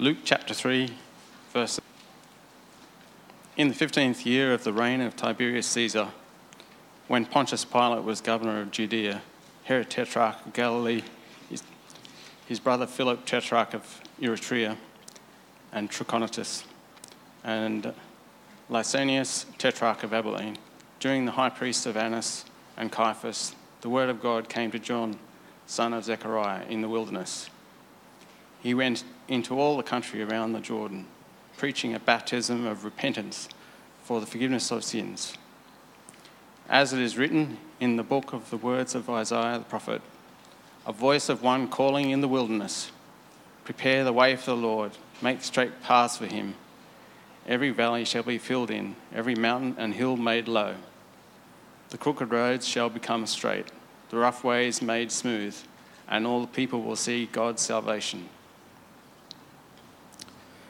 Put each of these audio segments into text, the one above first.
Luke chapter 3, verse. In the 15th year of the reign of Tiberius Caesar, when Pontius Pilate was governor of Judea, Herod Tetrarch of Galilee, his, his brother Philip Tetrarch of Iturea, and Trachonitis, and Lysanias Tetrarch of Abilene, during the high priests of Annas and Caiaphas, the word of God came to John, son of Zechariah, in the wilderness. He went into all the country around the Jordan, preaching a baptism of repentance for the forgiveness of sins. As it is written in the book of the words of Isaiah the prophet, a voice of one calling in the wilderness, Prepare the way for the Lord, make straight paths for him. Every valley shall be filled in, every mountain and hill made low. The crooked roads shall become straight, the rough ways made smooth, and all the people will see God's salvation.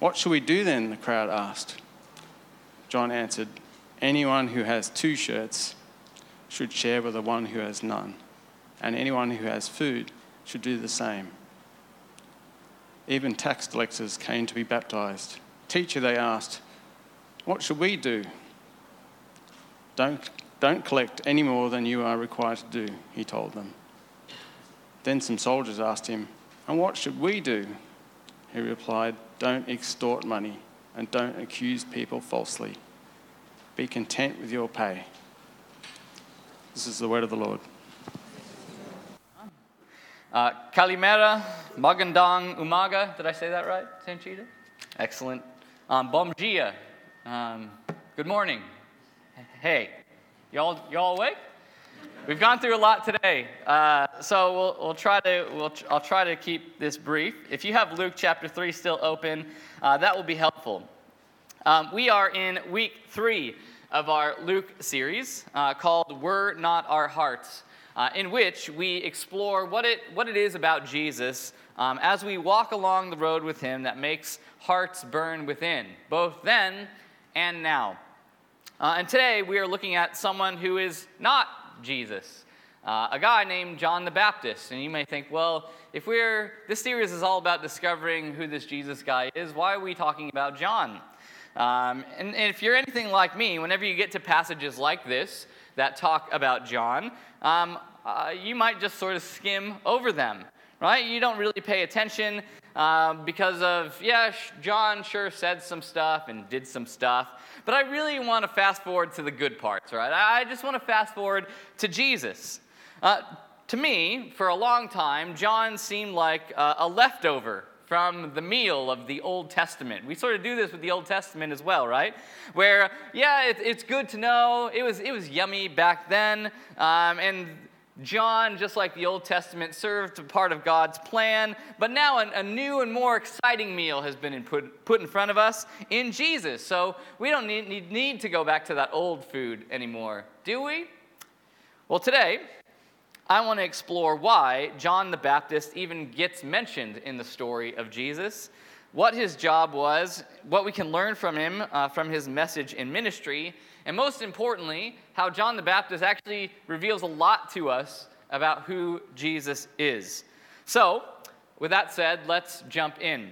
What shall we do then? the crowd asked. John answered, Anyone who has two shirts should share with the one who has none, and anyone who has food should do the same. Even tax collectors came to be baptized. Teacher, they asked, What should we do? Don't, don't collect any more than you are required to do, he told them. Then some soldiers asked him, And what should we do? He replied, Don't extort money and don't accuse people falsely. Be content with your pay. This is the word of the Lord. Uh, Kalimera, Magandang, Umaga. Did I say that right, Sanchita? Excellent. Um, Bom dia. Um, good morning. Hey, y'all, y'all awake? We've gone through a lot today, uh, so we'll, we'll try to we'll, I'll try to keep this brief. If you have Luke chapter three still open, uh, that will be helpful. Um, we are in week three of our Luke series uh, called "Were Not Our Hearts," uh, in which we explore what it what it is about Jesus um, as we walk along the road with Him that makes hearts burn within, both then and now. Uh, and today we are looking at someone who is not Jesus. Uh, a guy named John the Baptist. And you may think, well, if we're, this series is all about discovering who this Jesus guy is, why are we talking about John? Um, and, and, if you're anything like me, whenever you get to passages like this that talk about John, um, uh, you might just sort of skim over them, right? You don't really pay attention uh, because of, yeah, John sure said some stuff and did some stuff. But I really want to fast forward to the good parts, right? I just want to fast forward to Jesus. Uh, to me, for a long time, John seemed like uh, a leftover from the meal of the Old Testament. We sort of do this with the Old Testament as well, right? Where, yeah, it, it's good to know. It was, it was yummy back then. Um, and John, just like the Old Testament, served part of God's plan, but now a, a new and more exciting meal has been in put, put in front of us in Jesus. So we don't need, need, need to go back to that old food anymore, do we? Well, today, I want to explore why John the Baptist even gets mentioned in the story of Jesus, what his job was, what we can learn from him, uh, from his message and ministry, and most importantly, how John the Baptist actually reveals a lot to us about who Jesus is. So, with that said, let's jump in.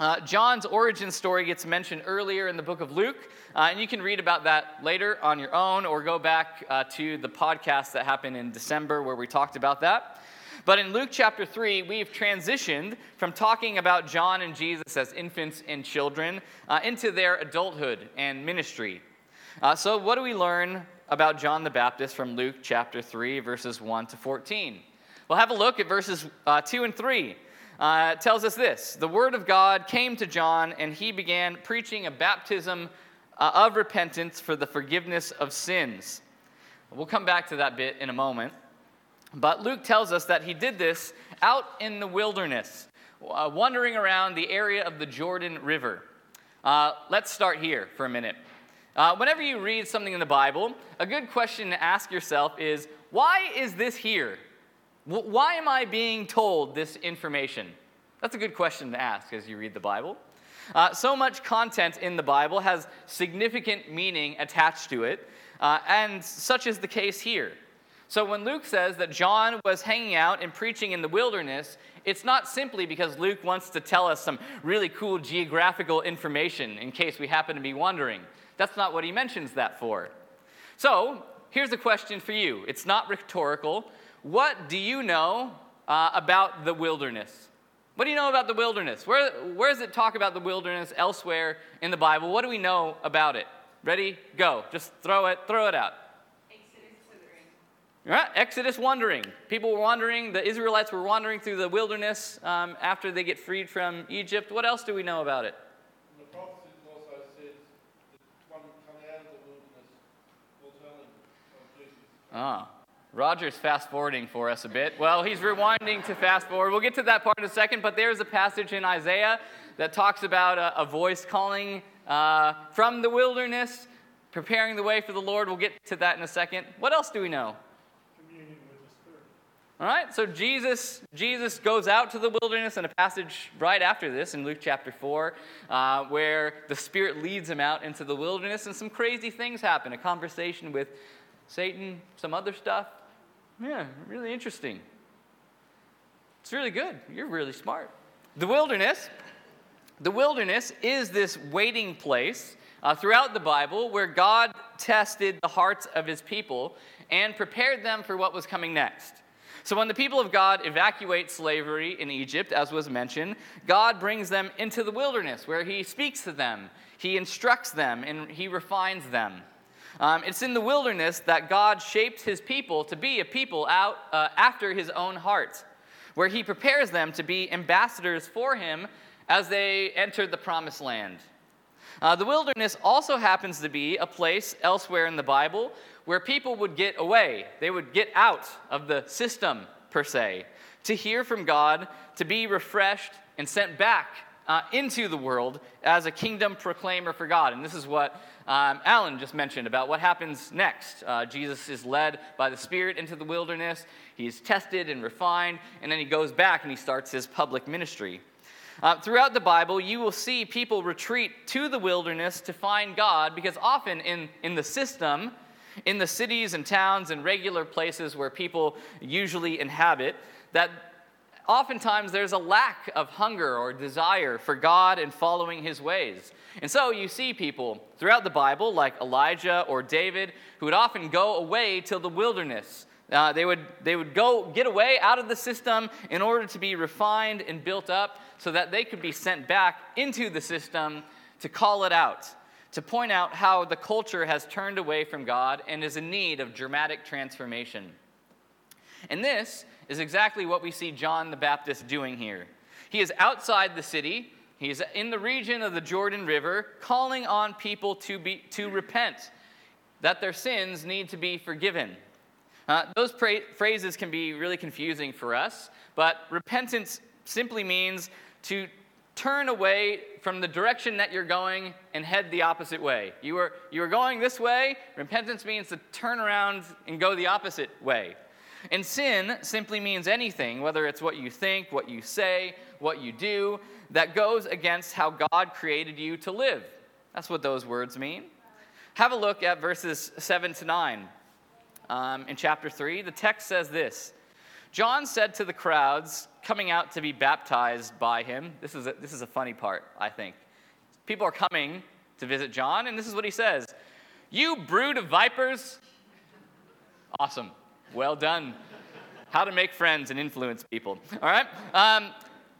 Uh, John's origin story gets mentioned earlier in the book of Luke, uh, and you can read about that later on your own or go back uh, to the podcast that happened in December where we talked about that. But in Luke chapter 3, we've transitioned from talking about John and Jesus as infants and children uh, into their adulthood and ministry. Uh, so, what do we learn about John the Baptist from Luke chapter 3, verses 1 to 14? We'll have a look at verses uh, 2 and 3. Uh, it tells us this The word of God came to John, and he began preaching a baptism uh, of repentance for the forgiveness of sins. We'll come back to that bit in a moment. But Luke tells us that he did this out in the wilderness uh, wandering around the area of the Jordan River. Uh, let's start here for a minute. Uh, whenever you read something in the Bible, a good question to ask yourself is why is this here? Why am I being told this information? That's a good question to ask as you read the Bible. Uh, so much content in the Bible has significant meaning attached to it, uh, and such is the case here. So when Luke says that John was hanging out and preaching in the wilderness, it's not simply because Luke wants to tell us some really cool geographical information in case we happen to be wondering. That's not what he mentions that for. So, here's a question for you. It's not rhetorical. What do you know uh, about the wilderness? What do you know about the wilderness? Where, where does it talk about the wilderness elsewhere in the Bible? What do we know about it? Ready? Go. Just throw it, throw it out. Right? Exodus wandering. People were wandering, the Israelites were wandering through the wilderness um, after they get freed from Egypt. What else do we know about it? The prophecy also says that one coming out of the wilderness will tell him of Jesus. Ah, Roger's fast forwarding for us a bit. Well, he's rewinding to fast forward. We'll get to that part in a second, but there's a passage in Isaiah that talks about a, a voice calling uh, from the wilderness, preparing the way for the Lord. We'll get to that in a second. What else do we know? All right, so Jesus, Jesus goes out to the wilderness in a passage right after this in Luke chapter 4, uh, where the Spirit leads him out into the wilderness and some crazy things happen. A conversation with Satan, some other stuff. Yeah, really interesting. It's really good. You're really smart. The wilderness, the wilderness is this waiting place uh, throughout the Bible where God tested the hearts of his people and prepared them for what was coming next. So, when the people of God evacuate slavery in Egypt, as was mentioned, God brings them into the wilderness where he speaks to them, he instructs them, and he refines them. Um, it's in the wilderness that God shapes his people to be a people out uh, after his own heart, where he prepares them to be ambassadors for him as they enter the promised land. Uh, the wilderness also happens to be a place elsewhere in the Bible where people would get away. They would get out of the system, per se, to hear from God, to be refreshed, and sent back uh, into the world as a kingdom proclaimer for God. And this is what um, Alan just mentioned about what happens next. Uh, Jesus is led by the Spirit into the wilderness, he's tested and refined, and then he goes back and he starts his public ministry. Uh, throughout the Bible, you will see people retreat to the wilderness to find God because often in, in the system, in the cities and towns and regular places where people usually inhabit, that oftentimes there's a lack of hunger or desire for God and following his ways. And so you see people throughout the Bible, like Elijah or David, who would often go away to the wilderness. Uh, they, would, they would go get away out of the system in order to be refined and built up so that they could be sent back into the system to call it out, to point out how the culture has turned away from God and is in need of dramatic transformation. And this is exactly what we see John the Baptist doing here. He is outside the city, he is in the region of the Jordan River, calling on people to, be, to repent, that their sins need to be forgiven. Uh, those pra- phrases can be really confusing for us, but repentance simply means to turn away from the direction that you're going and head the opposite way. You are, you are going this way, repentance means to turn around and go the opposite way. And sin simply means anything, whether it's what you think, what you say, what you do, that goes against how God created you to live. That's what those words mean. Have a look at verses 7 to 9. Um, in chapter 3, the text says this John said to the crowds coming out to be baptized by him, this is a, this is a funny part, I think. People are coming to visit John, and this is what he says You brood of vipers. Awesome. Well done. How to make friends and influence people. All right? Um,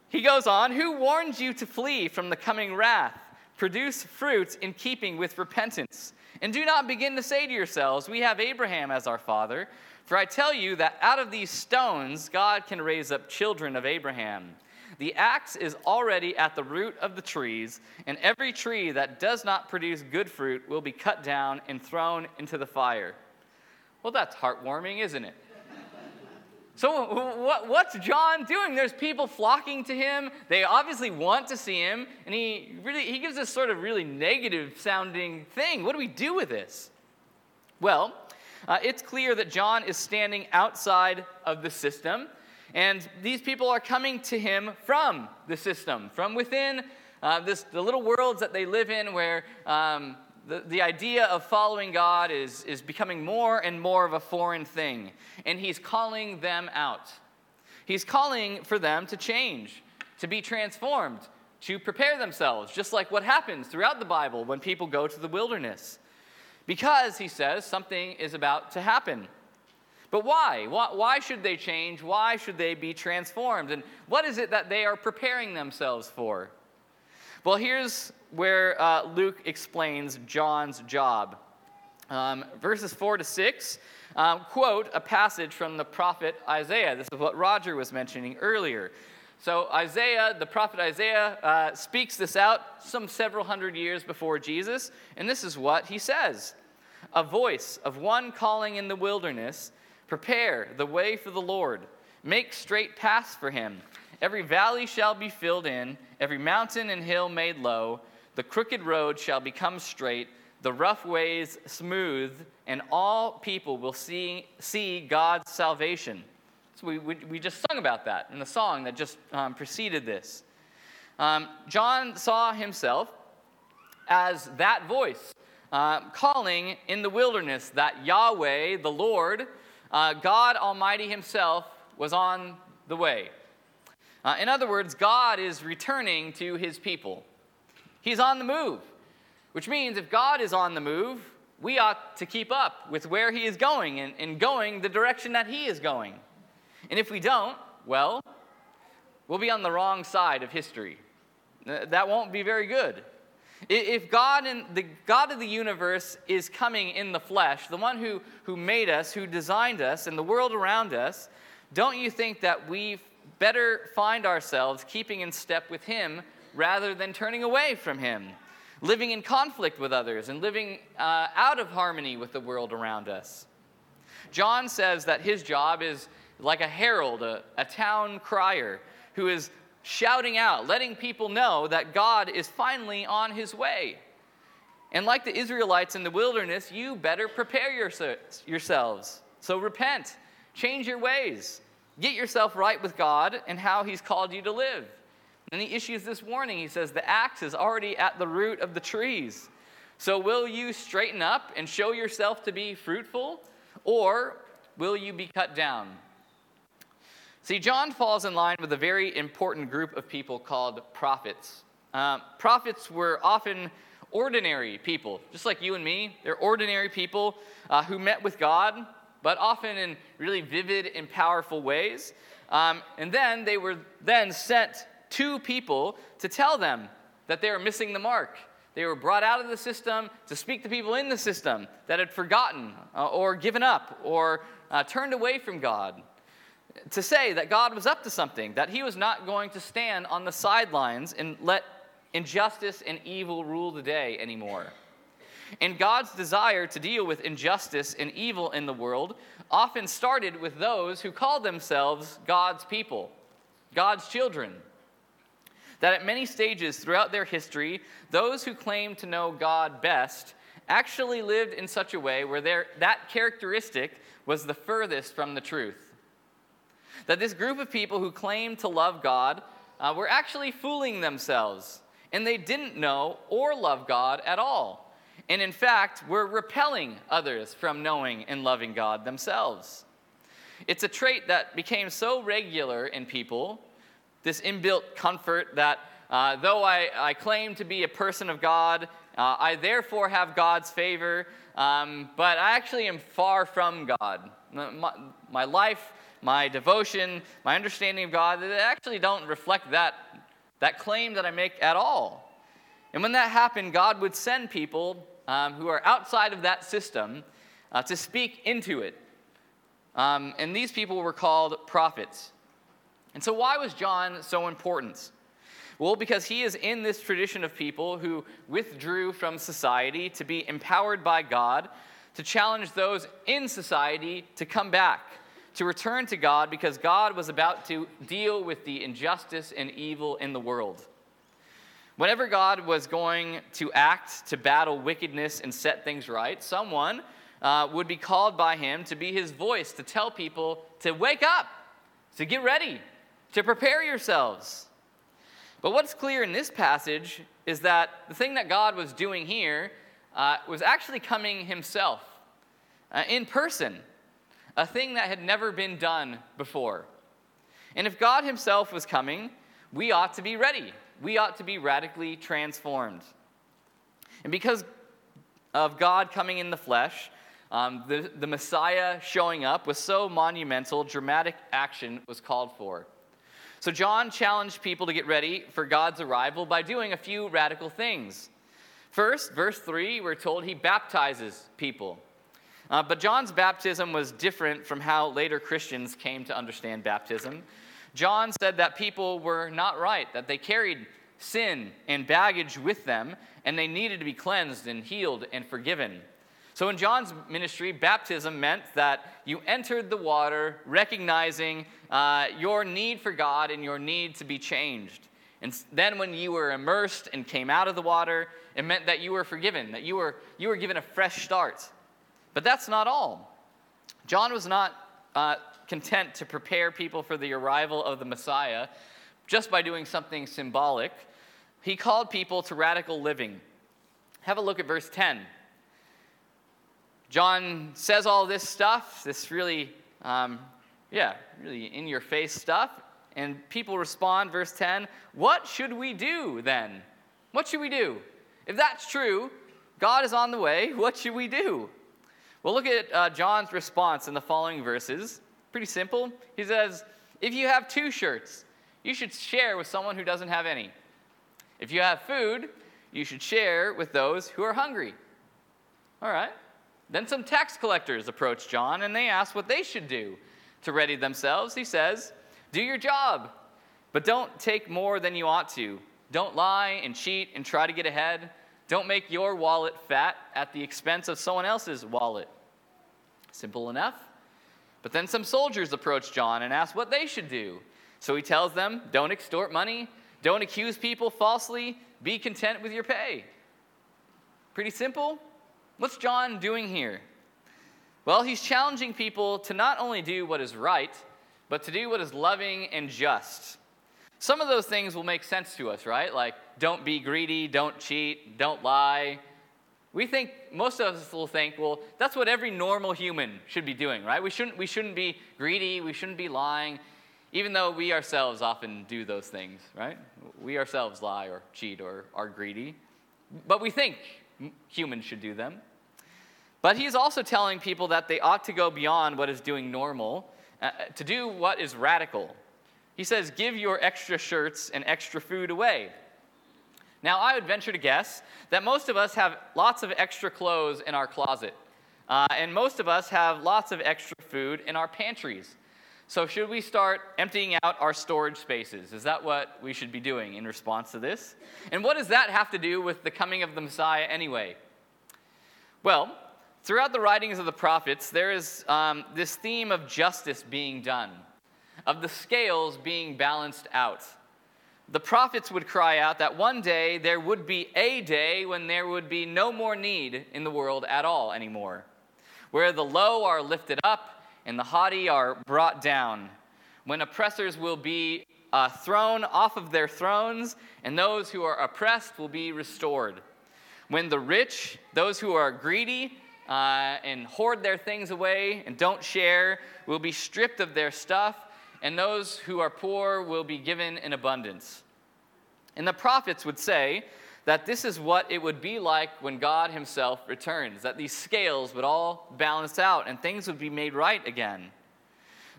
he goes on, Who warned you to flee from the coming wrath? Produce fruit in keeping with repentance. And do not begin to say to yourselves, We have Abraham as our father. For I tell you that out of these stones God can raise up children of Abraham. The axe is already at the root of the trees, and every tree that does not produce good fruit will be cut down and thrown into the fire. Well, that's heartwarming, isn't it? So, what, what's John doing? There's people flocking to him. They obviously want to see him. And he really he gives this sort of really negative sounding thing. What do we do with this? Well, uh, it's clear that John is standing outside of the system. And these people are coming to him from the system, from within uh, this, the little worlds that they live in where um, the, the idea of following God is, is becoming more and more of a foreign thing. And he's calling them out. He's calling for them to change, to be transformed, to prepare themselves, just like what happens throughout the Bible when people go to the wilderness. Because, he says, something is about to happen. But why? Why should they change? Why should they be transformed? And what is it that they are preparing themselves for? Well, here's where uh, Luke explains John's job. Um, verses 4 to 6 um, quote a passage from the prophet Isaiah. This is what Roger was mentioning earlier. So, Isaiah, the prophet Isaiah, uh, speaks this out some several hundred years before Jesus, and this is what he says A voice of one calling in the wilderness, prepare the way for the Lord, make straight paths for him. Every valley shall be filled in, every mountain and hill made low. The crooked road shall become straight, the rough ways smooth, and all people will see, see God's salvation. So we, we, we just sung about that in the song that just um, preceded this. Um, John saw himself as that voice uh, calling in the wilderness that Yahweh, the Lord, uh, God Almighty Himself, was on the way. Uh, in other words, God is returning to His people. He's on the move, which means if God is on the move, we ought to keep up with where He is going and, and going the direction that He is going. And if we don't, well, we'll be on the wrong side of history. That won't be very good. If God and the God of the universe is coming in the flesh, the one who, who made us, who designed us, and the world around us, don't you think that we better find ourselves keeping in step with Him rather than turning away from Him, living in conflict with others, and living uh, out of harmony with the world around us. John says that his job is like a herald, a, a town crier, who is shouting out, letting people know that God is finally on his way. And like the Israelites in the wilderness, you better prepare yourselves. So repent, change your ways, get yourself right with God and how he's called you to live. And he issues this warning. He says, The axe is already at the root of the trees. So will you straighten up and show yourself to be fruitful, or will you be cut down? See, John falls in line with a very important group of people called prophets. Uh, prophets were often ordinary people, just like you and me. They're ordinary people uh, who met with God, but often in really vivid and powerful ways. Um, and then they were then sent to people to tell them that they were missing the mark. They were brought out of the system to speak to people in the system that had forgotten uh, or given up or uh, turned away from God. To say that God was up to something, that he was not going to stand on the sidelines and let injustice and evil rule the day anymore. And God's desire to deal with injustice and evil in the world often started with those who called themselves God's people, God's children that at many stages throughout their history, those who claimed to know God best actually lived in such a way where that characteristic was the furthest from the truth. That this group of people who claimed to love God uh, were actually fooling themselves, and they didn't know or love God at all. And in fact, were repelling others from knowing and loving God themselves. It's a trait that became so regular in people this inbuilt comfort that uh, though I, I, claim to be a person of God, uh, I therefore have God's favor, um, but I actually am far from God. My, my, life, my devotion, my understanding of God, they actually don't reflect that, that claim that I make at all. And when that happened, God would send people um, who are outside of that system uh, to speak into it. Um, and these people were called prophets. And so, why was John so important? Well, because he is in this tradition of people who withdrew from society to be empowered by God to challenge those in society to come back, to return to God because God was about to deal with the injustice and evil in the world. Whenever God was going to act to battle wickedness and set things right, someone uh, would be called by him to be his voice to tell people to wake up, to get ready, to prepare yourselves. But what's clear in this passage is that the thing that God was doing here uh, was actually coming himself uh, in person, a thing that had never been done before. And if God himself was coming, we ought to be ready we ought to be radically transformed. And because of God coming in the flesh, um, the, the Messiah showing up was so monumental, dramatic action was called for. So John challenged people to get ready for God's arrival by doing a few radical things. First, verse 3, we're told he baptizes people. Uh, but John's baptism was different from how later Christians came to understand baptism. John said that people were not right, that they carried sin and baggage with them, and they needed to be cleansed and healed and forgiven. So, in John's ministry, baptism meant that you entered the water recognizing uh, your need for God and your need to be changed. And then, when you were immersed and came out of the water, it meant that you were forgiven, that you were, you were given a fresh start. But that's not all. John was not uh, content to prepare people for the arrival of the Messiah just by doing something symbolic. He called people to radical living. Have a look at verse 10. John says all this stuff, this really, um, yeah, really in your face stuff. And people respond, verse 10, What should we do then? What should we do? If that's true, God is on the way, what should we do? Well, look at uh, John's response in the following verses. Pretty simple. He says, If you have two shirts, you should share with someone who doesn't have any. If you have food, you should share with those who are hungry. All right. Then some tax collectors approach John and they ask what they should do to ready themselves. He says, Do your job, but don't take more than you ought to. Don't lie and cheat and try to get ahead. Don't make your wallet fat at the expense of someone else's wallet. Simple enough. But then some soldiers approach John and ask what they should do. So he tells them don't extort money, don't accuse people falsely, be content with your pay. Pretty simple. What's John doing here? Well, he's challenging people to not only do what is right, but to do what is loving and just. Some of those things will make sense to us, right? Like, don't be greedy, don't cheat, don't lie, we think, most of us will think, well, that's what every normal human should be doing, right? We shouldn't, we shouldn't be greedy, we shouldn't be lying, even though we ourselves often do those things, right? We ourselves lie or cheat or are greedy. But we think humans should do them. But he's also telling people that they ought to go beyond what is doing normal, uh, to do what is radical. He says, give your extra shirts and extra food away. Now, I would venture to guess that most of us have lots of extra clothes in our closet, uh, and most of us have lots of extra food in our pantries. So, should we start emptying out our storage spaces? Is that what we should be doing in response to this? And what does that have to do with the coming of the Messiah anyway? Well, throughout the writings of the prophets, there is um, this theme of justice being done, of the scales being balanced out the prophets would cry out that one day there would be a day when there would be no more need in the world at all anymore, where the low are lifted up and the haughty are brought down, when oppressors will be uh, thrown off of their thrones and those who are oppressed will be restored. When the rich, those who are greedy, uh, and hoard their things away and don't share will be stripped of their stuff and those who are poor will be given in abundance. And the prophets would say that this is what it would be like when God Himself returns, that these scales would all balance out and things would be made right again.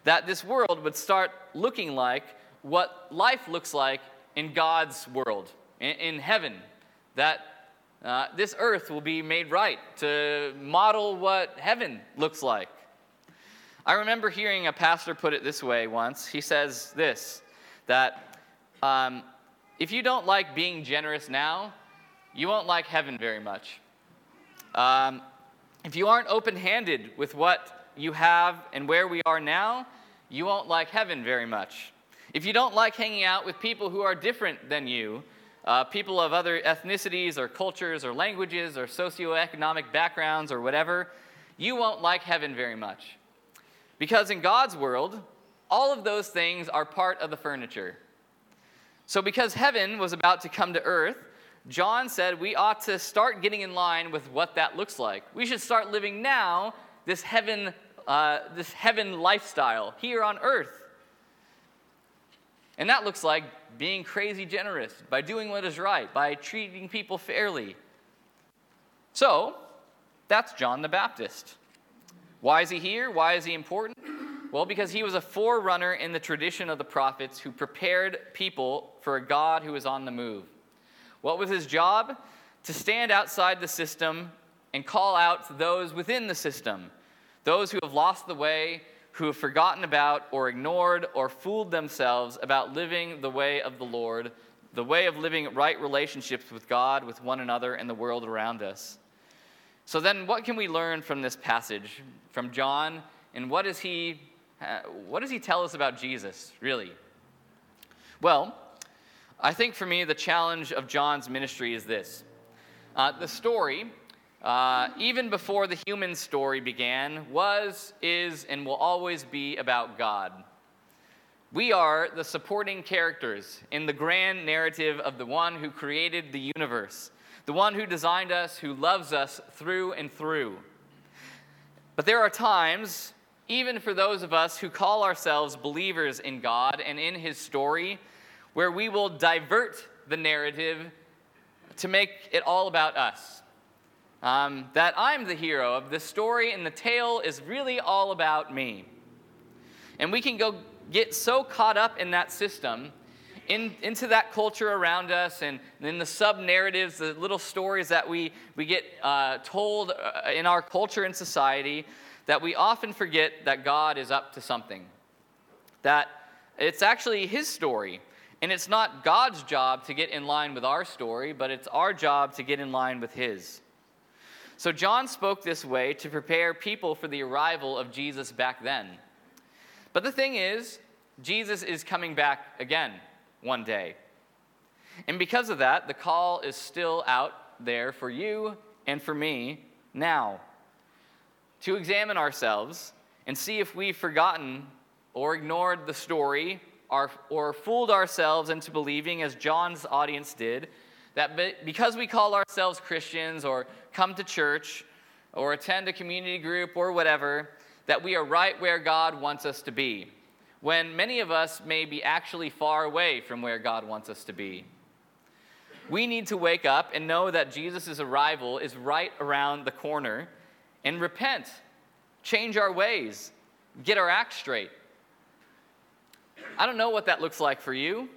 That this world would start looking like what life looks like in God's world, in, heaven. That uh, this earth will be made right to model what heaven looks like. I remember hearing a pastor put it this way once. He says this that um, if you don't like being generous now, you won't like heaven very much. Um, if you aren't open handed with what you have and where we are now, you won't like heaven very much. If you don't like hanging out with people who are different than you, uh, people of other ethnicities or cultures or languages or socioeconomic backgrounds or whatever, you won't like heaven very much. Because in God's world, all of those things are part of the furniture. So, because heaven was about to come to earth, John said we ought to start getting in line with what that looks like. We should start living now this heaven, uh, this heaven lifestyle here on earth. And that looks like being crazy generous, by doing what is right, by treating people fairly. So, that's John the Baptist. Why is he here? Why is he important? Well, because he was a forerunner in the tradition of the prophets who prepared people for a God who was on the move. What was his job? To stand outside the system and call out to those within the system, those who have lost the way, who have forgotten about or ignored or fooled themselves about living the way of the Lord, the way of living right relationships with God, with one another, and the world around us. So, then what can we learn from this passage from John, and what is he, uh, what does he tell us about Jesus, really? Well, I think for me, the challenge of John's ministry is this uh, the story uh, even before the human story began, was, is, and will always be about God. We are the supporting characters in the grand narrative of the one who created the universe, the one who designed us, who loves us through and through. But there are times, even for those of us who call ourselves believers in God and in His story, where we will divert the narrative to make it all about us um, that I'm the hero of the story, and the tale is really all about me. And we can go get so caught up in that system, in, into that culture around us, and in the sub narratives, the little stories that we, we get uh, told uh, in our culture and society, that we often forget that God is up to something. That it's actually His story. And it's not God's job to get in line with our story, but it's our job to get in line with His. So John spoke this way to prepare people for the arrival of Jesus back then. But the thing is, Jesus is coming back again one day. And because of that, the call is still out there for you and for me now to examine ourselves and see if we've forgotten or ignored the story or, or fooled ourselves into believing, as John's audience did, that because we call ourselves Christians or come to church or attend a community group or whatever, that we are right where God wants us to be, when many of us may be actually far away from where God wants us to be. We need to wake up and know that Jesus' arrival is right around the corner and repent, change our ways, get our act straight. I don't know what that looks like for you.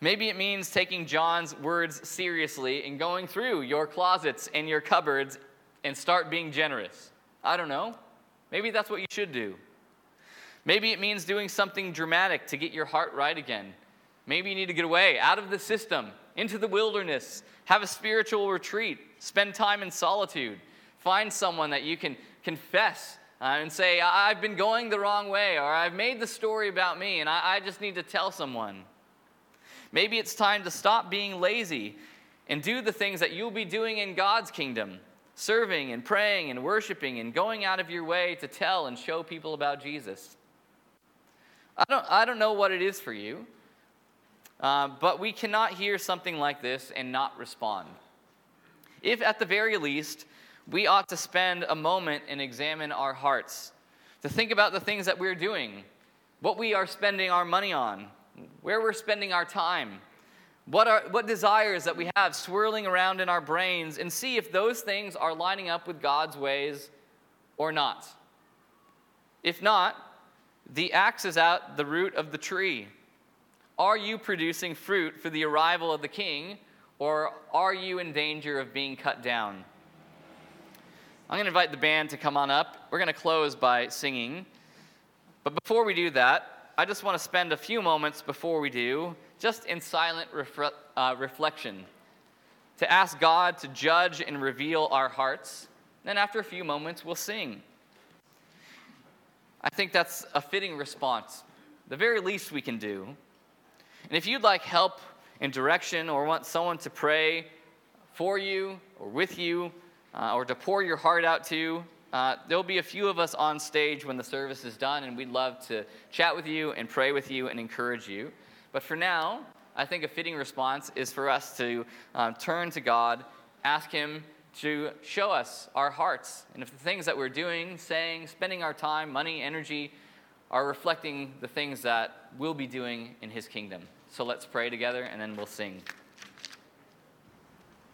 Maybe it means taking John's words seriously and going through your closets and your cupboards and start being generous. I don't know. Maybe that's what you should do. Maybe it means doing something dramatic to get your heart right again. Maybe you need to get away out of the system, into the wilderness, have a spiritual retreat, spend time in solitude, find someone that you can confess uh, and say, I've been going the wrong way, or I've made the story about me, and I, I just need to tell someone. Maybe it's time to stop being lazy and do the things that you'll be doing in God's kingdom serving and praying and worshiping and going out of your way to tell and show people about Jesus. I don't, I don't know what it is for you, uh, but we cannot hear something like this and not respond. If, at the very least, we ought to spend a moment and examine our hearts, to think about the things that we're doing, what we are spending our money on, where we're spending our time, what, are, what desires that we have swirling around in our brains, and see if those things are lining up with God's ways or not. If not, the axe is at the root of the tree. Are you producing fruit for the arrival of the king, or are you in danger of being cut down? I'm going to invite the band to come on up. We're going to close by singing. But before we do that, I just want to spend a few moments before we do, just in silent refre- uh, reflection, to ask God to judge and reveal our hearts. Then, after a few moments, we'll sing. I think that's a fitting response, the very least we can do. And if you'd like help and direction or want someone to pray for you or with you uh, or to pour your heart out to, uh, there'll be a few of us on stage when the service is done, and we'd love to chat with you and pray with you and encourage you. But for now, I think a fitting response is for us to um, turn to God, ask Him to show us our hearts, and if the things that we're doing, saying, spending our time, money, energy, are reflecting the things that we'll be doing in His kingdom. So let's pray together, and then we'll sing.